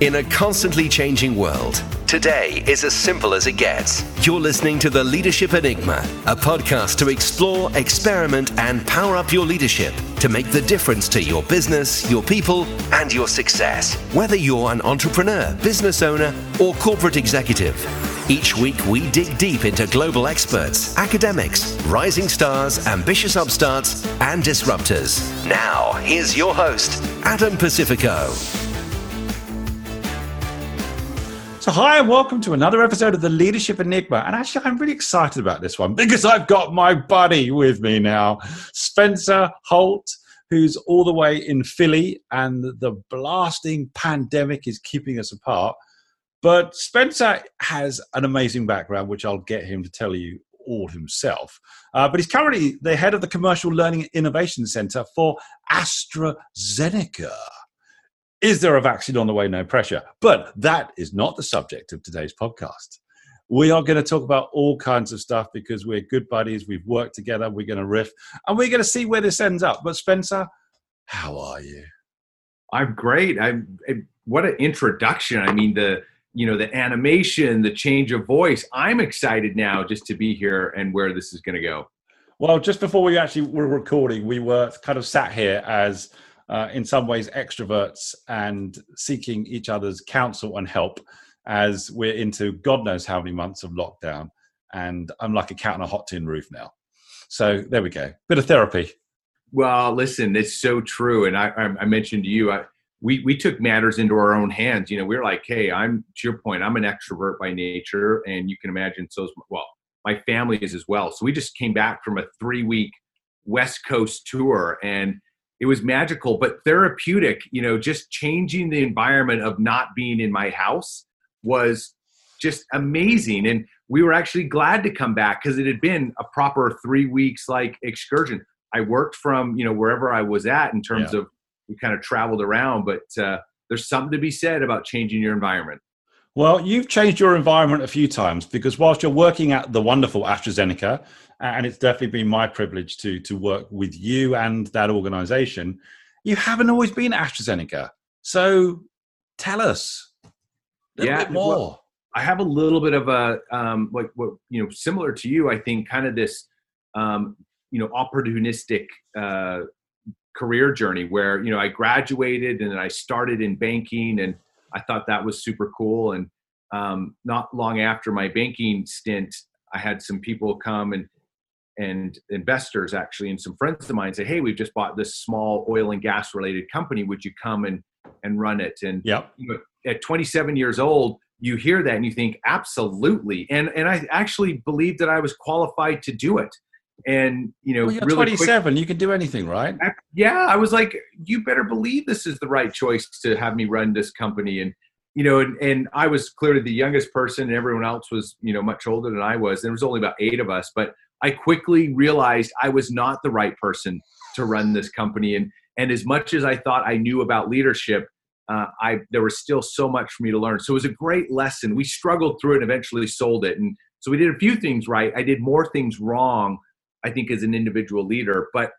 In a constantly changing world, today is as simple as it gets. You're listening to The Leadership Enigma, a podcast to explore, experiment, and power up your leadership to make the difference to your business, your people, and your success. Whether you're an entrepreneur, business owner, or corporate executive. Each week, we dig deep into global experts, academics, rising stars, ambitious upstarts, and disruptors. Now, here's your host, Adam Pacifico. So, hi, and welcome to another episode of the Leadership Enigma. And actually, I'm really excited about this one because I've got my buddy with me now, Spencer Holt, who's all the way in Philly, and the blasting pandemic is keeping us apart. But Spencer has an amazing background, which I'll get him to tell you all himself. Uh, but he's currently the head of the Commercial Learning Innovation Center for AstraZeneca. Is there a vaccine on the way? No pressure. But that is not the subject of today's podcast. We are going to talk about all kinds of stuff because we're good buddies. We've worked together. We're going to riff and we're going to see where this ends up. But, Spencer, how are you? I'm great. I'm what an introduction. I mean, the you know the animation, the change of voice. I'm excited now just to be here and where this is going to go. Well, just before we actually were recording, we were kind of sat here as uh, in some ways extroverts and seeking each other's counsel and help as we're into God knows how many months of lockdown. And I'm like a cat on a hot tin roof now. So there we go. Bit of therapy. Well, listen, it's so true. And I, I mentioned to you, I, we, we took matters into our own hands. You know, we are like, hey, I'm to your point, I'm an extrovert by nature. And you can imagine, so well, my family is as well. So we just came back from a three week West Coast tour and it was magical but therapeutic you know just changing the environment of not being in my house was just amazing. And we were actually glad to come back because it had been a proper three weeks like excursion. I worked from you know wherever i was at in terms yeah. of we kind of traveled around but uh, there's something to be said about changing your environment. Well, you've changed your environment a few times because whilst you're working at the wonderful AstraZeneca, and it's definitely been my privilege to to work with you and that organization, you haven't always been at AstraZeneca. So tell us a yeah, bit more. Well, I have a little bit of a um, like what you know, similar to you. I think kind of this um, you know opportunistic uh, career journey where you know I graduated and I started in banking and I thought that was super cool. And um, not long after my banking stint, I had some people come and and investors actually and some friends of mine say, "Hey, we've just bought this small oil and gas related company. Would you come and and run it?" And yep. you know, at 27 years old, you hear that and you think, "Absolutely!" And and I actually believed that I was qualified to do it and you know well, you're really 27 quick, you can do anything right I, yeah i was like you better believe this is the right choice to have me run this company and you know and, and i was clearly the youngest person and everyone else was you know much older than i was there was only about eight of us but i quickly realized i was not the right person to run this company and and as much as i thought i knew about leadership uh, I there was still so much for me to learn. So it was a great lesson. We struggled through it and eventually sold it. And so we did a few things right. I did more things wrong I think, as an individual leader. But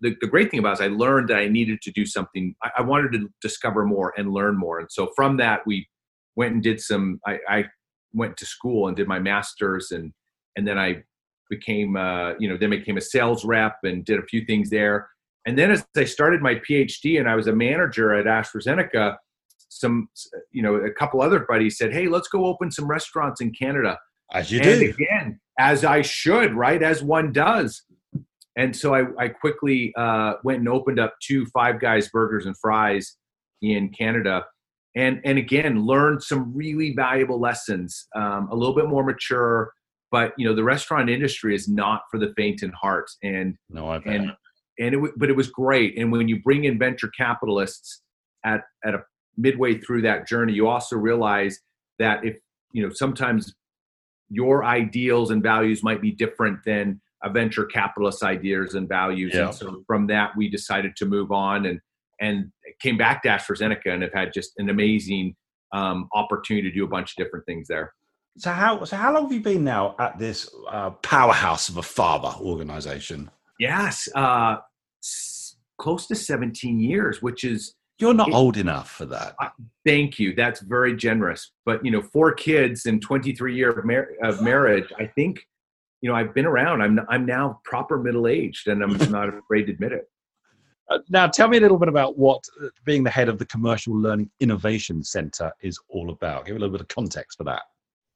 the, the great thing about it is I learned that I needed to do something. I, I, wanted to discover more and learn more. And so from that, we went and did some, I, I went to school and did my master's and, and then I became, uh, you know, then became a sales rep and did a few things there. And then as I started my PhD and I was a manager at AstraZeneca, some, you know, a couple other buddies said, Hey, let's go open some restaurants in Canada. As you and do. Again, as I should, right? As one does. And so I, I quickly uh, went and opened up two Five Guys burgers and fries in Canada. And, and again, learned some really valuable lessons, um, a little bit more mature. But you know, the restaurant industry is not for the faint in heart. And no, I've and and it but it was great. And when you bring in venture capitalists at at a midway through that journey, you also realize that if you know sometimes your ideals and values might be different than a venture capitalist ideas and values. Yeah. And so from that, we decided to move on and and came back to AstraZeneca and have had just an amazing um, opportunity to do a bunch of different things there. So how so how long have you been now at this uh, powerhouse of a father organization? Yes, uh, s- close to 17 years, which is You're not it, old enough for that. Uh, thank you. That's very generous. But you know, four kids and 23 year of, mar- of marriage. I think you know I've been around. I'm I'm now proper middle aged, and I'm not afraid to admit it. Uh, now, tell me a little bit about what uh, being the head of the Commercial Learning Innovation Center is all about. Give a little bit of context for that.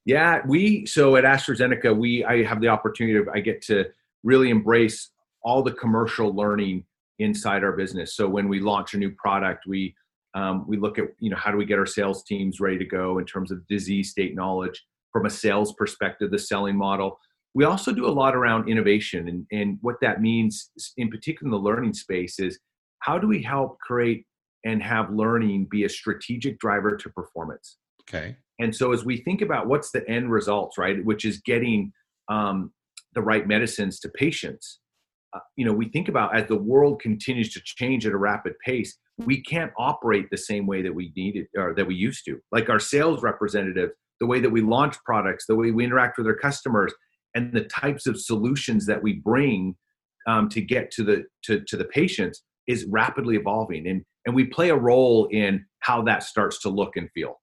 Yeah, we so at AstraZeneca, we I have the opportunity to I get to really embrace all the commercial learning inside our business. So when we launch a new product, we um, we look at you know how do we get our sales teams ready to go in terms of disease state knowledge from a sales perspective, the selling model. We also do a lot around innovation, and, and what that means, in particular in the learning space, is how do we help create and have learning be a strategic driver to performance? Okay. And so as we think about what's the end results, right, which is getting um, the right medicines to patients, uh, you know, we think about as the world continues to change at a rapid pace, we can't operate the same way that we needed or that we used to. Like our sales representatives, the way that we launch products, the way we interact with our customers, and the types of solutions that we bring um, to get to the to, to the patients is rapidly evolving and and we play a role in how that starts to look and feel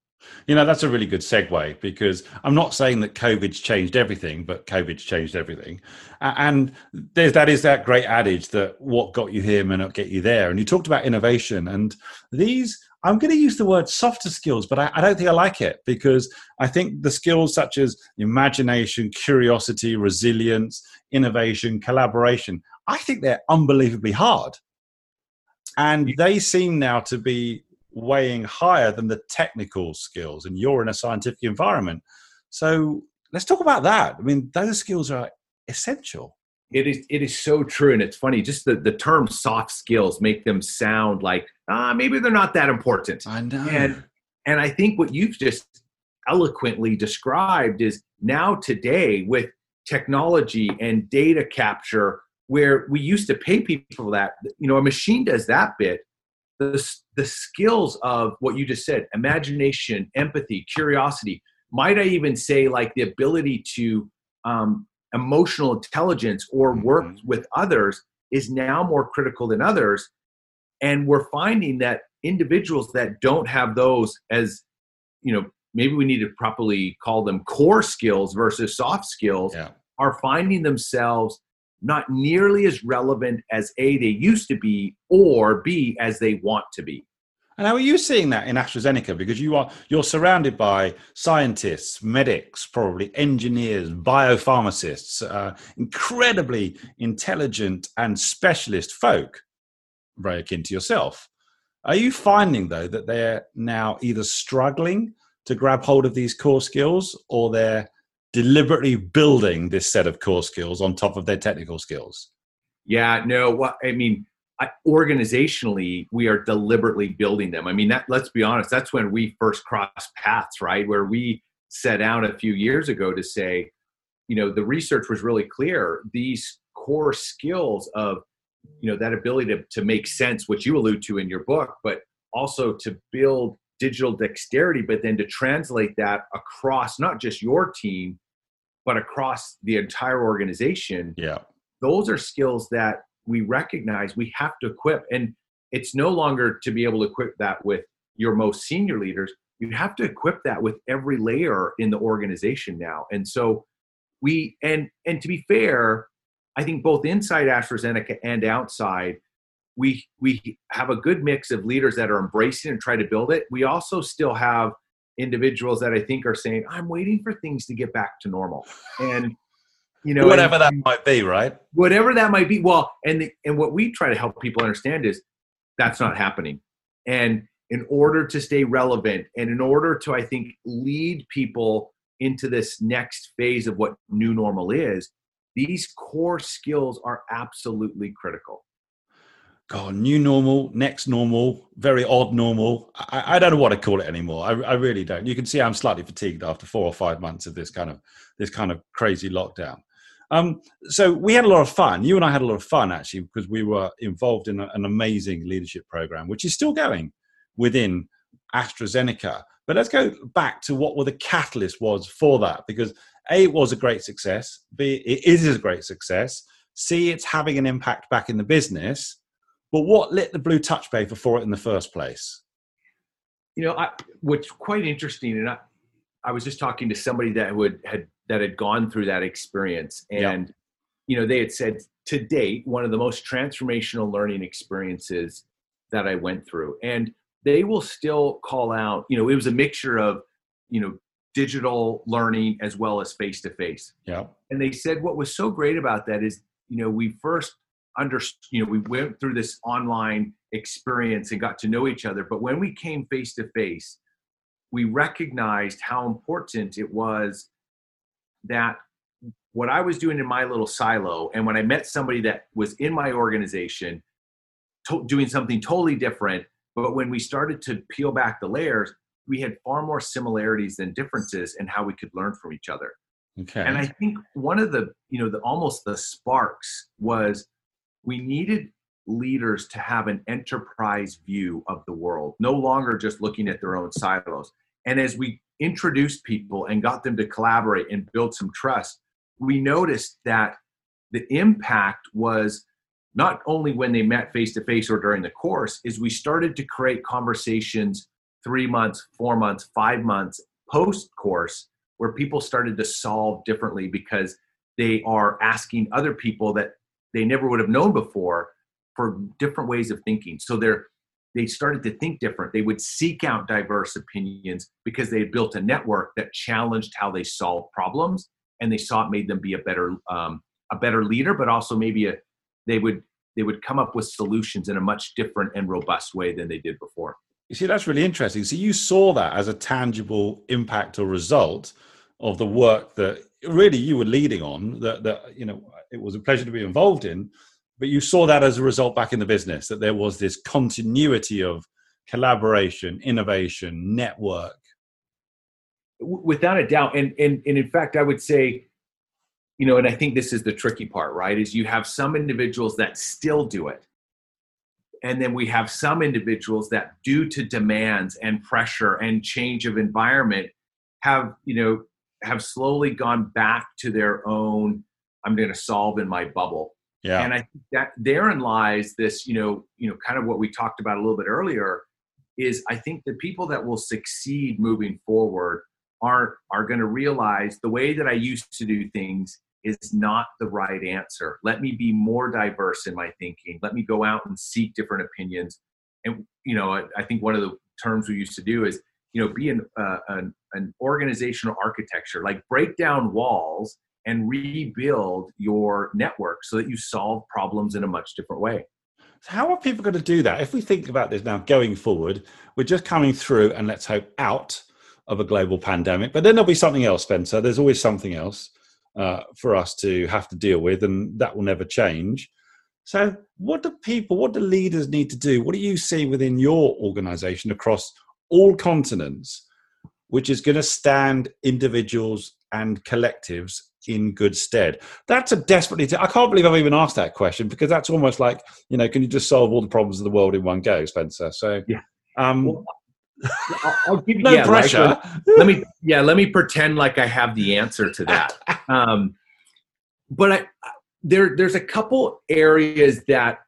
you know that's a really good segue because i'm not saying that covid's changed everything but covid's changed everything and there's that is that great adage that what got you here may not get you there and you talked about innovation and these I'm going to use the word softer skills, but I, I, don't think I like it because I think the skills such as imagination, curiosity, resilience, innovation, collaboration, I think they're unbelievably hard. And they seem now to be weighing higher than the technical skills, and you're in a scientific environment. So let's talk about that. I mean, those skills are essential it is it is so true and it's funny just the, the term soft skills make them sound like ah maybe they're not that important i know and and i think what you've just eloquently described is now today with technology and data capture where we used to pay people that you know a machine does that bit the, the skills of what you just said imagination empathy curiosity might i even say like the ability to um, emotional intelligence or work mm-hmm. with others is now more critical than others and we're finding that individuals that don't have those as you know maybe we need to properly call them core skills versus soft skills yeah. are finding themselves not nearly as relevant as a they used to be or b as they want to be and how are you seeing that in AstraZeneca? Because you are you're surrounded by scientists, medics, probably engineers, biopharmacists, uh, incredibly intelligent and specialist folk, very akin to yourself. Are you finding though that they're now either struggling to grab hold of these core skills, or they're deliberately building this set of core skills on top of their technical skills? Yeah, no. What I mean, I, organizationally we are deliberately building them i mean that let's be honest that's when we first crossed paths right where we set out a few years ago to say you know the research was really clear these core skills of you know that ability to, to make sense which you allude to in your book but also to build digital dexterity but then to translate that across not just your team but across the entire organization yeah. those are skills that we recognize we have to equip. And it's no longer to be able to equip that with your most senior leaders. You have to equip that with every layer in the organization now. And so we and and to be fair i think both inside astrazeneca and outside we we have a good mix of leaders that are embracing and try to build it. We also still have individuals that i think are saying i'm waiting for things to get back to normal. And you know whatever and, that might be right? Whatever that might be well and the, and what we try to help people understand is that's not happening. And in order to stay relevant and in order to i think lead people into this next phase of what new normal is these core skills are absolutely critical God, new normal, next normal, very odd normal. I, I don't know what to call it anymore. I, I, really don't. You can see I'm slightly fatigued after four or five months of this kind of this kind of crazy lockdown. Um, so we had a lot of fun. You and I had a lot of fun actually because we were involved in a, an amazing leadership program, which is still going within AstraZeneca. But let's go back to what were the catalyst was for that because a it was a great success. B it is a great success. C it's having an impact back in the business. But what lit the blue touch paper for it in the first place? You know, I, what's quite interesting, and I, I was just talking to somebody that would had that had gone through that experience, and yeah. you know, they had said to date one of the most transformational learning experiences that I went through, and they will still call out. You know, it was a mixture of you know digital learning as well as face to face. Yeah. And they said what was so great about that is, you know, we first under, you know, we went through this online experience and got to know each other, but when we came face to face, we recognized how important it was that what I was doing in my little silo and when I met somebody that was in my organization to- doing something totally different, but when we started to peel back the layers, we had far more similarities than differences in how we could learn from each other. Okay. And I think one of the, you know, the almost the sparks was we needed leaders to have an enterprise view of the world, no longer just looking at their own silos. And as we introduced people and got them to collaborate and build some trust, we noticed that the impact was not only when they met face to face or during the course, is we started to create conversations three months, four months, five months post course where people started to solve differently because they are asking other people that they never would have known before for different ways of thinking. So they're they started to think different. They would seek out diverse opinions because they had built a network that challenged how they solve problems, and they saw it made them be a better um, a better leader, but also maybe a they would they would come up with solutions in a much different and robust way than they did before. You see, that's really interesting. So you saw that as a tangible impact or result of the work that really you were leading on. That that you know it was a pleasure to be involved in, but you saw that as a result back in the business that there was this continuity of collaboration, innovation, network. Without a doubt, and and and in fact, I would say, you know, and I think this is the tricky part, right? Is you have some individuals that still do it and then we have some individuals that due to demands and pressure and change of environment have you know have slowly gone back to their own i'm going to solve in my bubble yeah and i think that therein lies this you know you know kind of what we talked about a little bit earlier is i think the people that will succeed moving forward are are going to realize the way that i used to do things is not the right answer. Let me be more diverse in my thinking. Let me go out and seek different opinions. And you know, I, I think one of the terms we used to do is you know be an, uh, an an organizational architecture, like break down walls and rebuild your network so that you solve problems in a much different way. So How are people going to do that? If we think about this now going forward, we're just coming through and let's hope out of a global pandemic, but then there'll be something else, Spencer. There's always something else uh, for us to have to deal with, and that will never change. So, what do people, what do leaders need to do? What do you see within your organization across all continents, which is going to stand individuals and collectives in good stead? That's a desperately, t- I can't believe I've even asked that question because that's almost like, you know, can you just solve all the problems of the world in one go, Spencer? So, yeah. Um, well, I'll, give you no yeah, pressure. Like, let me yeah, let me pretend like I have the answer to that. Um, but I, there there's a couple areas that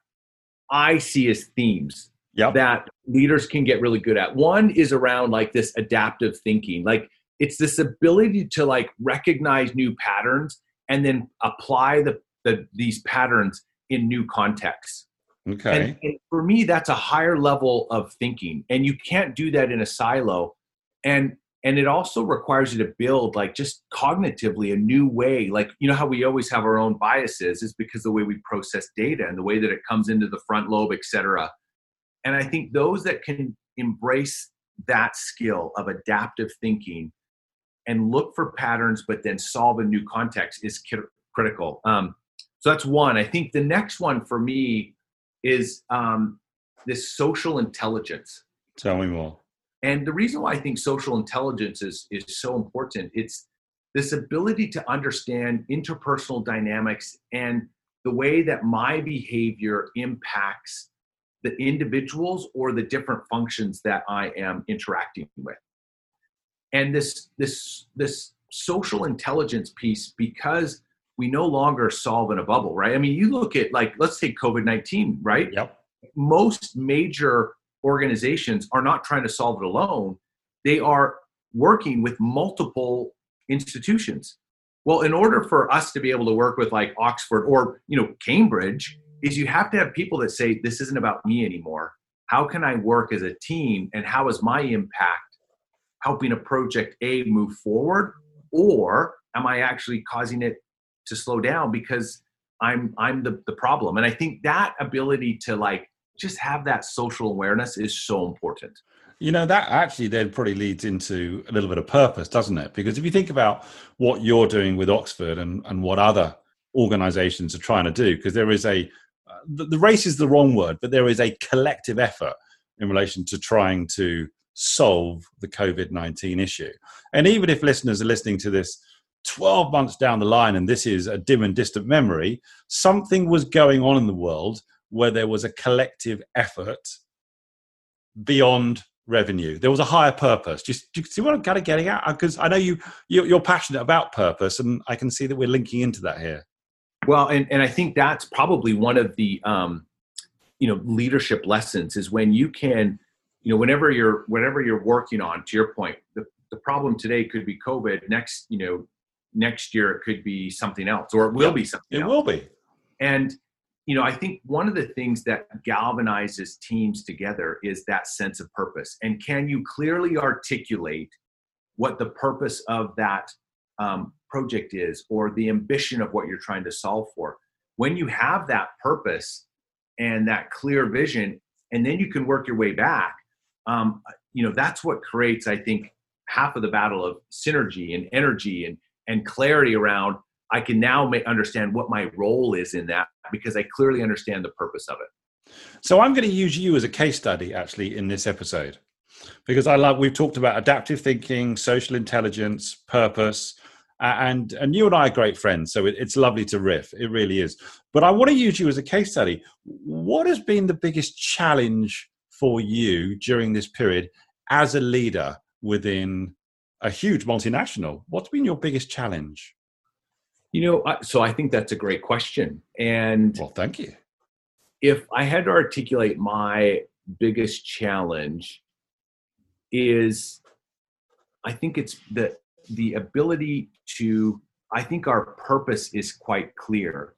I see as themes yep. that leaders can get really good at. One is around like this adaptive thinking. Like it's this ability to like recognize new patterns and then apply the, the these patterns in new contexts. Okay. And, and, for me, that's a higher level of thinking, and you can't do that in a silo. And and it also requires you to build like just cognitively a new way. Like you know how we always have our own biases is because the way we process data and the way that it comes into the front lobe, etc. And I think those that can embrace that skill of adaptive thinking and look for patterns, but then solve a new context is critical. Um, so that's one. I think the next one for me is um, this social intelligence. Tell me more. And the reason why I think social intelligence is is so important, it's this ability to understand interpersonal dynamics and the way that my behavior impacts the individuals or the different functions that I am interacting with. And this this this social intelligence piece because we no longer solve in a bubble, right? I mean, you look at like let's take COVID nineteen, right? Yep. most major organizations are not trying to solve it alone. They are working with multiple institutions. Well, in order for us to be able to work with like Oxford or you know Cambridge, is you have to have people that say this isn't about me anymore. How can I work as a team, and how is my impact helping a project A move forward, or am I actually causing it to slow down because I'm I'm the, the problem? And I think that ability to like just have that social awareness is so important. You know, that actually then probably leads into a little bit of purpose, doesn't it? Because if you think about what you're doing with Oxford and, and what other organizations are trying to do, because there is a, uh, the, the race is the wrong word, but there is a collective effort in relation to trying to solve the COVID 19 issue. And even if listeners are listening to this 12 months down the line and this is a dim and distant memory, something was going on in the world where there was a collective effort beyond revenue. There was a higher purpose. Just do you see what I'm kind of getting at? Because I know you you're passionate about purpose, and I can see that we're linking into that here. Well, and and I think that's probably one of the um, you know leadership lessons is when you can you know whenever you're whenever you're working on to your point the, the problem today could be covid next you know next year it could be something else or it will be something it else. will be and you know, I think one of the things that galvanizes teams together is that sense of purpose. And can you clearly articulate what the purpose of that um, project is or the ambition of what you're trying to solve for? When you have that purpose and that clear vision, and then you can work your way back, um, you know, that's what creates, I think, half of the battle of synergy and energy and, and clarity around I can now understand what my role is in that because I clearly understand the purpose of it. So I'm going to use you as a case study actually in this episode because I love we've talked about adaptive thinking, social intelligence, purpose, and and you and I are great friends, so it, it's lovely to riff. It really is. But I want to use you as a case study. What has been the biggest challenge for you during this period as a leader within a huge multinational? What's been your biggest challenge? You know, so I think that's a great question. And well, thank you. If I had to articulate my biggest challenge, is I think it's the the ability to. I think our purpose is quite clear.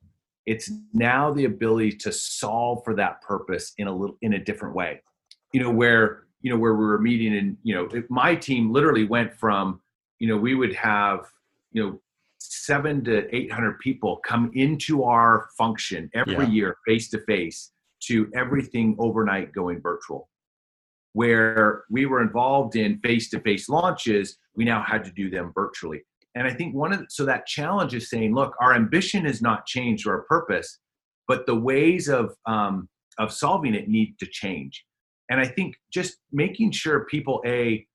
It's now the ability to solve for that purpose in a little in a different way. You know, where you know where we were meeting, and you know, my team literally went from you know we would have you know seven to 800 people come into our function every yeah. year face to face to everything overnight going virtual. Where we were involved in face to face launches, we now had to do them virtually. And I think one of the, so that challenge is saying, look, our ambition has not changed or our purpose, but the ways of um, of solving it need to change. And I think just making sure people a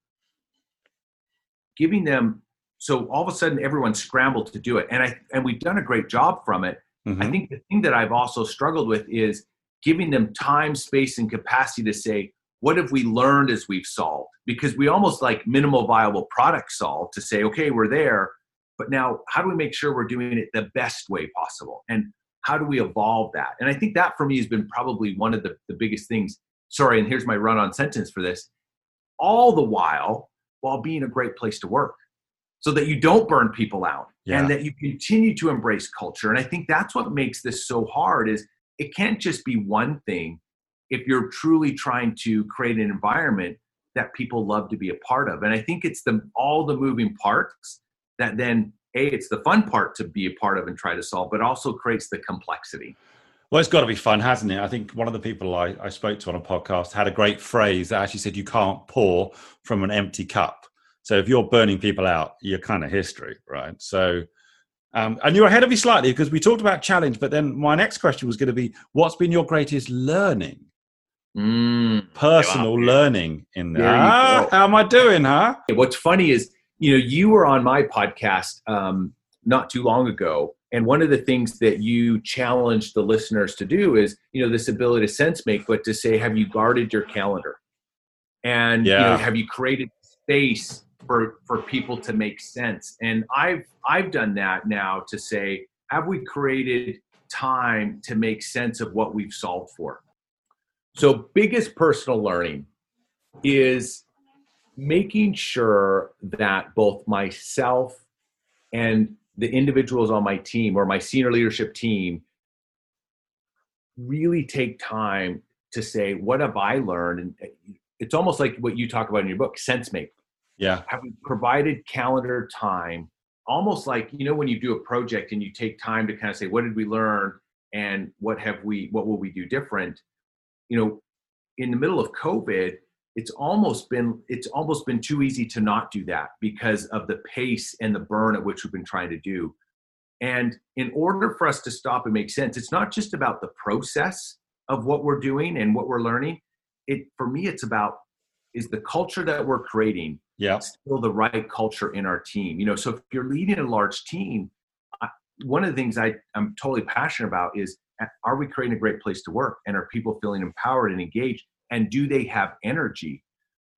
giving them so all of a sudden everyone scrambled to do it and i and we've done a great job from it mm-hmm. i think the thing that i've also struggled with is giving them time space and capacity to say what have we learned as we've solved? Because we almost like minimal viable product solve to say okay we're there but now how do we make sure we're doing it the best way possible? And how do we evolve that? And i think that for me has been probably one of the, the biggest things. Sorry and here's my run on sentence for this. All the while while being a great place to work so that you don't burn people out yeah. and that you continue to embrace culture. And i think that's what makes this so hard is it can't just be one thing if you're truly trying to create an environment that people love to be a part of and i think it's the all the moving parts that then a it's the fun part to be a part of and try to solve but also creates the complexity well, it's got to be fun, hasn't it? I think one of the people I, I spoke to on a podcast had a great phrase that actually said, You can't pour from an empty cup. So if you're burning people out, you're kind of history, right? So, um, and you're ahead of me slightly because we talked about challenge, but then my next question was going to be, what's been your greatest learning? Mm, Personal learning in there. Ah, how am I doing, huh? What's funny is, you know, you were on my podcast um, not too long ago, and one of the things that you challenged the listeners to do is, you know, this ability to sense make, but to say, have you guarded your calendar? And yeah. you know, have you created space for for people to make sense and i've i've done that now to say have we created time to make sense of what we've solved for So, biggest personal learning is making sure that both myself and the individuals on my team or my senior leadership team really take time to say, what have I learned? And uh, it's almost like what you talk about in your book, sense make. Yeah. Have we provided calendar time, almost like, you know, when you do a project and you take time to kind of say, what did we learn? And what have we, what will we do different? You know, in the middle of COVID, it's almost been it's almost been too easy to not do that because of the pace and the burn at which we've been trying to do. And in order for us to stop and make sense it's not just about the process of what we're doing and what we're learning. It for me it's about is the culture that we're creating yeah. still the right culture in our team? You know so if you're leading a large team I, one of the things I, i'm totally passionate about is are we creating a great place to work? And are people feeling empowered and engaged? And do they have energy?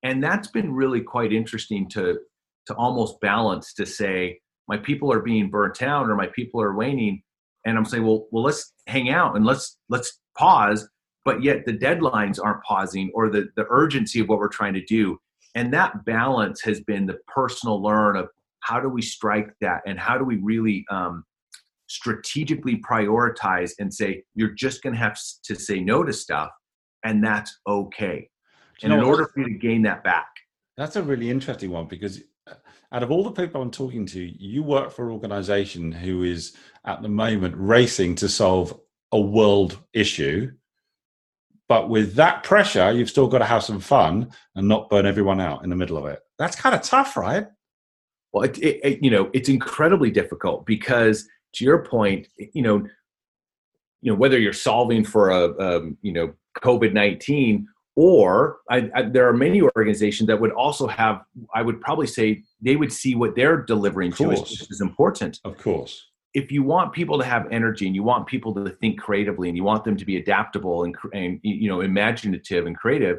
And that's been really quite interesting to to almost balance to say my people are being burnt out or my people are waning. And i'm saying well well let's hang out and let's let's pause but yet the deadlines aren't pausing or the the urgency of what we're trying to do. And that balance has been the personal learn of how do we strike that and how do we really um, strategically prioritize and say you're just going to have to say no to stuff and that's okay. And in order for you to gain that back. That's a really interesting one because uh, out of all the people I'm talking to, you work for an organization who is at the moment racing to solve a world issue. But with that pressure, you've still got to have some fun and not burn everyone out in the middle of it. That's kind of tough, right? Well, it, it, it, you know, it's incredibly difficult because, to your point, you know, you know whether you're solving for a, um, you know COVID 19, or I, I, there are many organizations that would also have, I would probably say, they would see what they're delivering to us is important. Of course. If you want people to have energy and you want people to think creatively and you want them to be adaptable and, and you know imaginative and creative,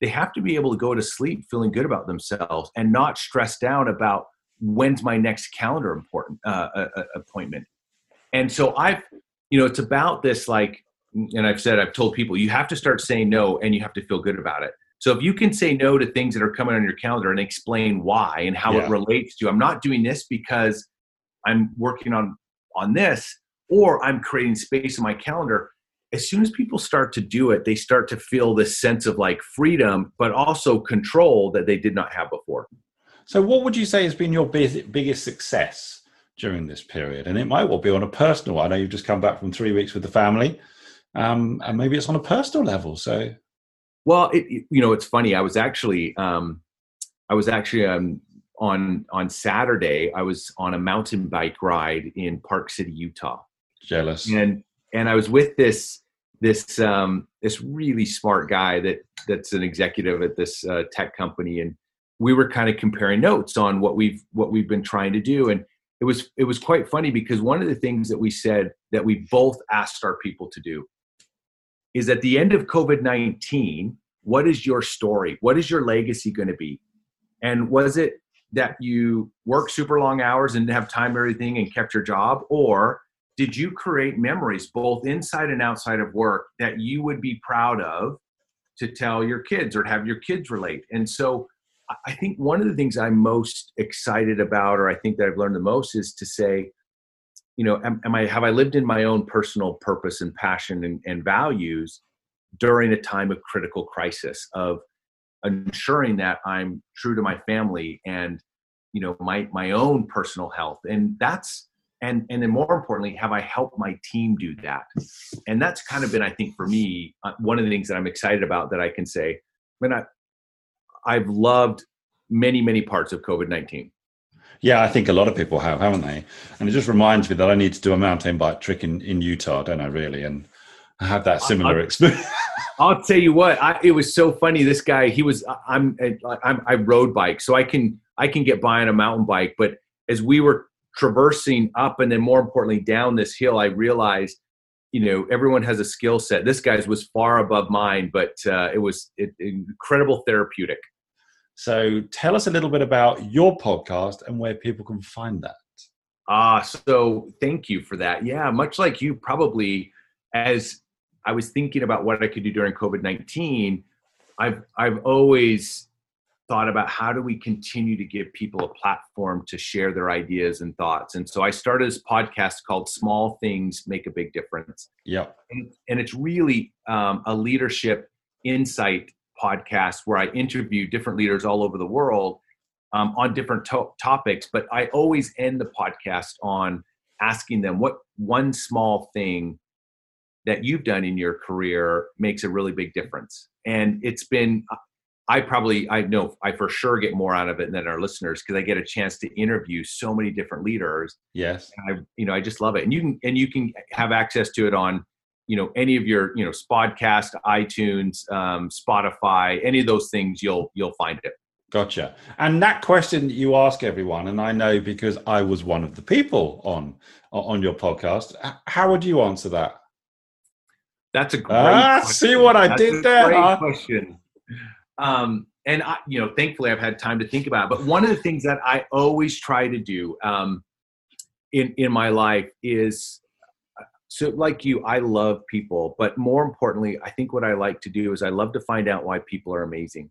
they have to be able to go to sleep feeling good about themselves and not stressed out about when's my next calendar important uh, uh, uh appointment. And so I've, you know, it's about this like and I've said, I've told people, you have to start saying no and you have to feel good about it. So if you can say no to things that are coming on your calendar and explain why and how yeah. it relates to, I'm not doing this because I'm working on on this or I'm creating space in my calendar. As soon as people start to do it, they start to feel this sense of like freedom, but also control that they did not have before. So, what would you say has been your biggest success during this period? And it might well be on a personal. I know you've just come back from three weeks with the family um, and maybe it's on a personal level. So, well, it, you know, it's funny. I was actually, um, I was actually um, on on Saturday. I was on a mountain bike ride in Park City, Utah. Jealous. And and I was with this this um, this really smart guy that that's an executive at this uh, tech company, and we were kind of comparing notes on what we've what we've been trying to do, and it was it was quite funny because one of the things that we said that we both asked our people to do is at the end of COVID 19, what is your story? What is your legacy going to be? And was it that you worked super long hours and have time for everything and kept your job? Or did you create memories both inside and outside of work that you would be proud of to tell your kids or have your kids relate? And so I think one of the things I'm most excited about, or I think that I've learned the most, is to say, you know am, am i have i lived in my own personal purpose and passion and, and values during a time of critical crisis of ensuring that i'm true to my family and you know my my own personal health? And that's and and then more importantly have i helped my team do that? And that's kind of been i think for me uh, one of the things that i'm excited about that i can say when i i've loved many many parts of covid-19 yeah, I think a lot of people have, haven't they? And it just reminds me that I need to do a mountain bike trick in, in Utah, don't I, really? And I had that similar I, experience. I'll tell you what, I, it was so funny. This guy, he was, I'm, I'm, I rode bike, so I can, I can get by on a mountain bike. But as we were traversing up and then more importantly down this hill, I realized, you know, everyone has a skill set. This guy's was far above mine, but uh, it was it, incredible therapeutic. So tell us a little bit about your podcast and where people can find that. Ah, uh, so thank you for that. Yeah, much like you, probably as I was thinking about what I could do during COVID nineteen, I've I've always thought about how do we continue to give people a platform to share their ideas and thoughts. And so I started this podcast called Small Things Make a Big Difference. Yep. And, and it's really um, a leadership insight podcast where I interview different leaders all over the world um, on different to- topics. But I always end the podcast on asking them what one small thing that you've done in your career makes a really big difference. And it's been I probably I know I for sure get more out of it than our listeners because I get a chance to interview so many different leaders. Yes. And I you know I just love it. And you can and you can have access to it on you know any of your you know Spodcast, iTunes, um, Spotify, any of those things you'll you'll find it. Gotcha. And that question that you ask everyone, and I know because I was one of the people on on your podcast. How would you answer that? That's a great. Ah, question. see what I That's did there. Great huh? question. Um, and I, you know, thankfully I've had time to think about it. But one of the things that I always try to do um, in in my life is so like you i love people but more importantly i think what i like to do is i love to find out why people are amazing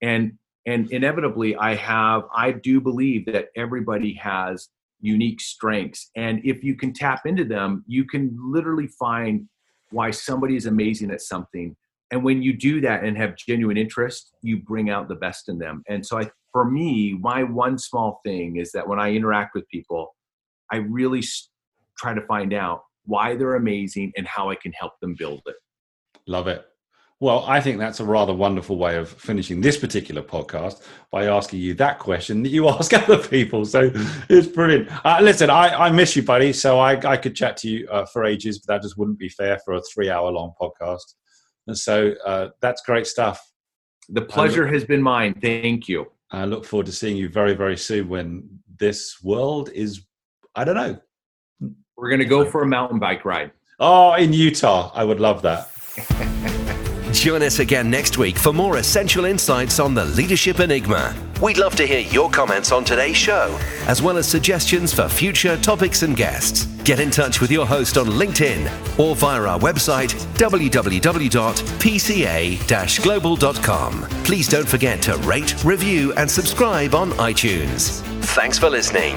and and inevitably i have i do believe that everybody has unique strengths and if you can tap into them you can literally find why somebody is amazing at something and when you do that and have genuine interest you bring out the best in them and so i for me my one small thing is that when i interact with people i really try to find out why they're amazing and how i can help them build it love it well, I think that's a rather wonderful way of finishing this particular podcast by asking you that question that you ask other people. So it's brilliant. Uh, listen, I, I miss you, buddy. So I, I could chat to you uh, for ages, but that just wouldn't be fair for a three hour long podcast. And so uh, that's great stuff. The pleasure look, has been mine. Thank you. I look forward to seeing you very, very soon when this world is, I don't know. We're going to go for a mountain bike ride. Oh, in Utah. I would love that. Join us again next week for more essential insights on the Leadership Enigma. We'd love to hear your comments on today's show, as well as suggestions for future topics and guests. Get in touch with your host on LinkedIn or via our website, www.pca global.com. Please don't forget to rate, review, and subscribe on iTunes. Thanks for listening.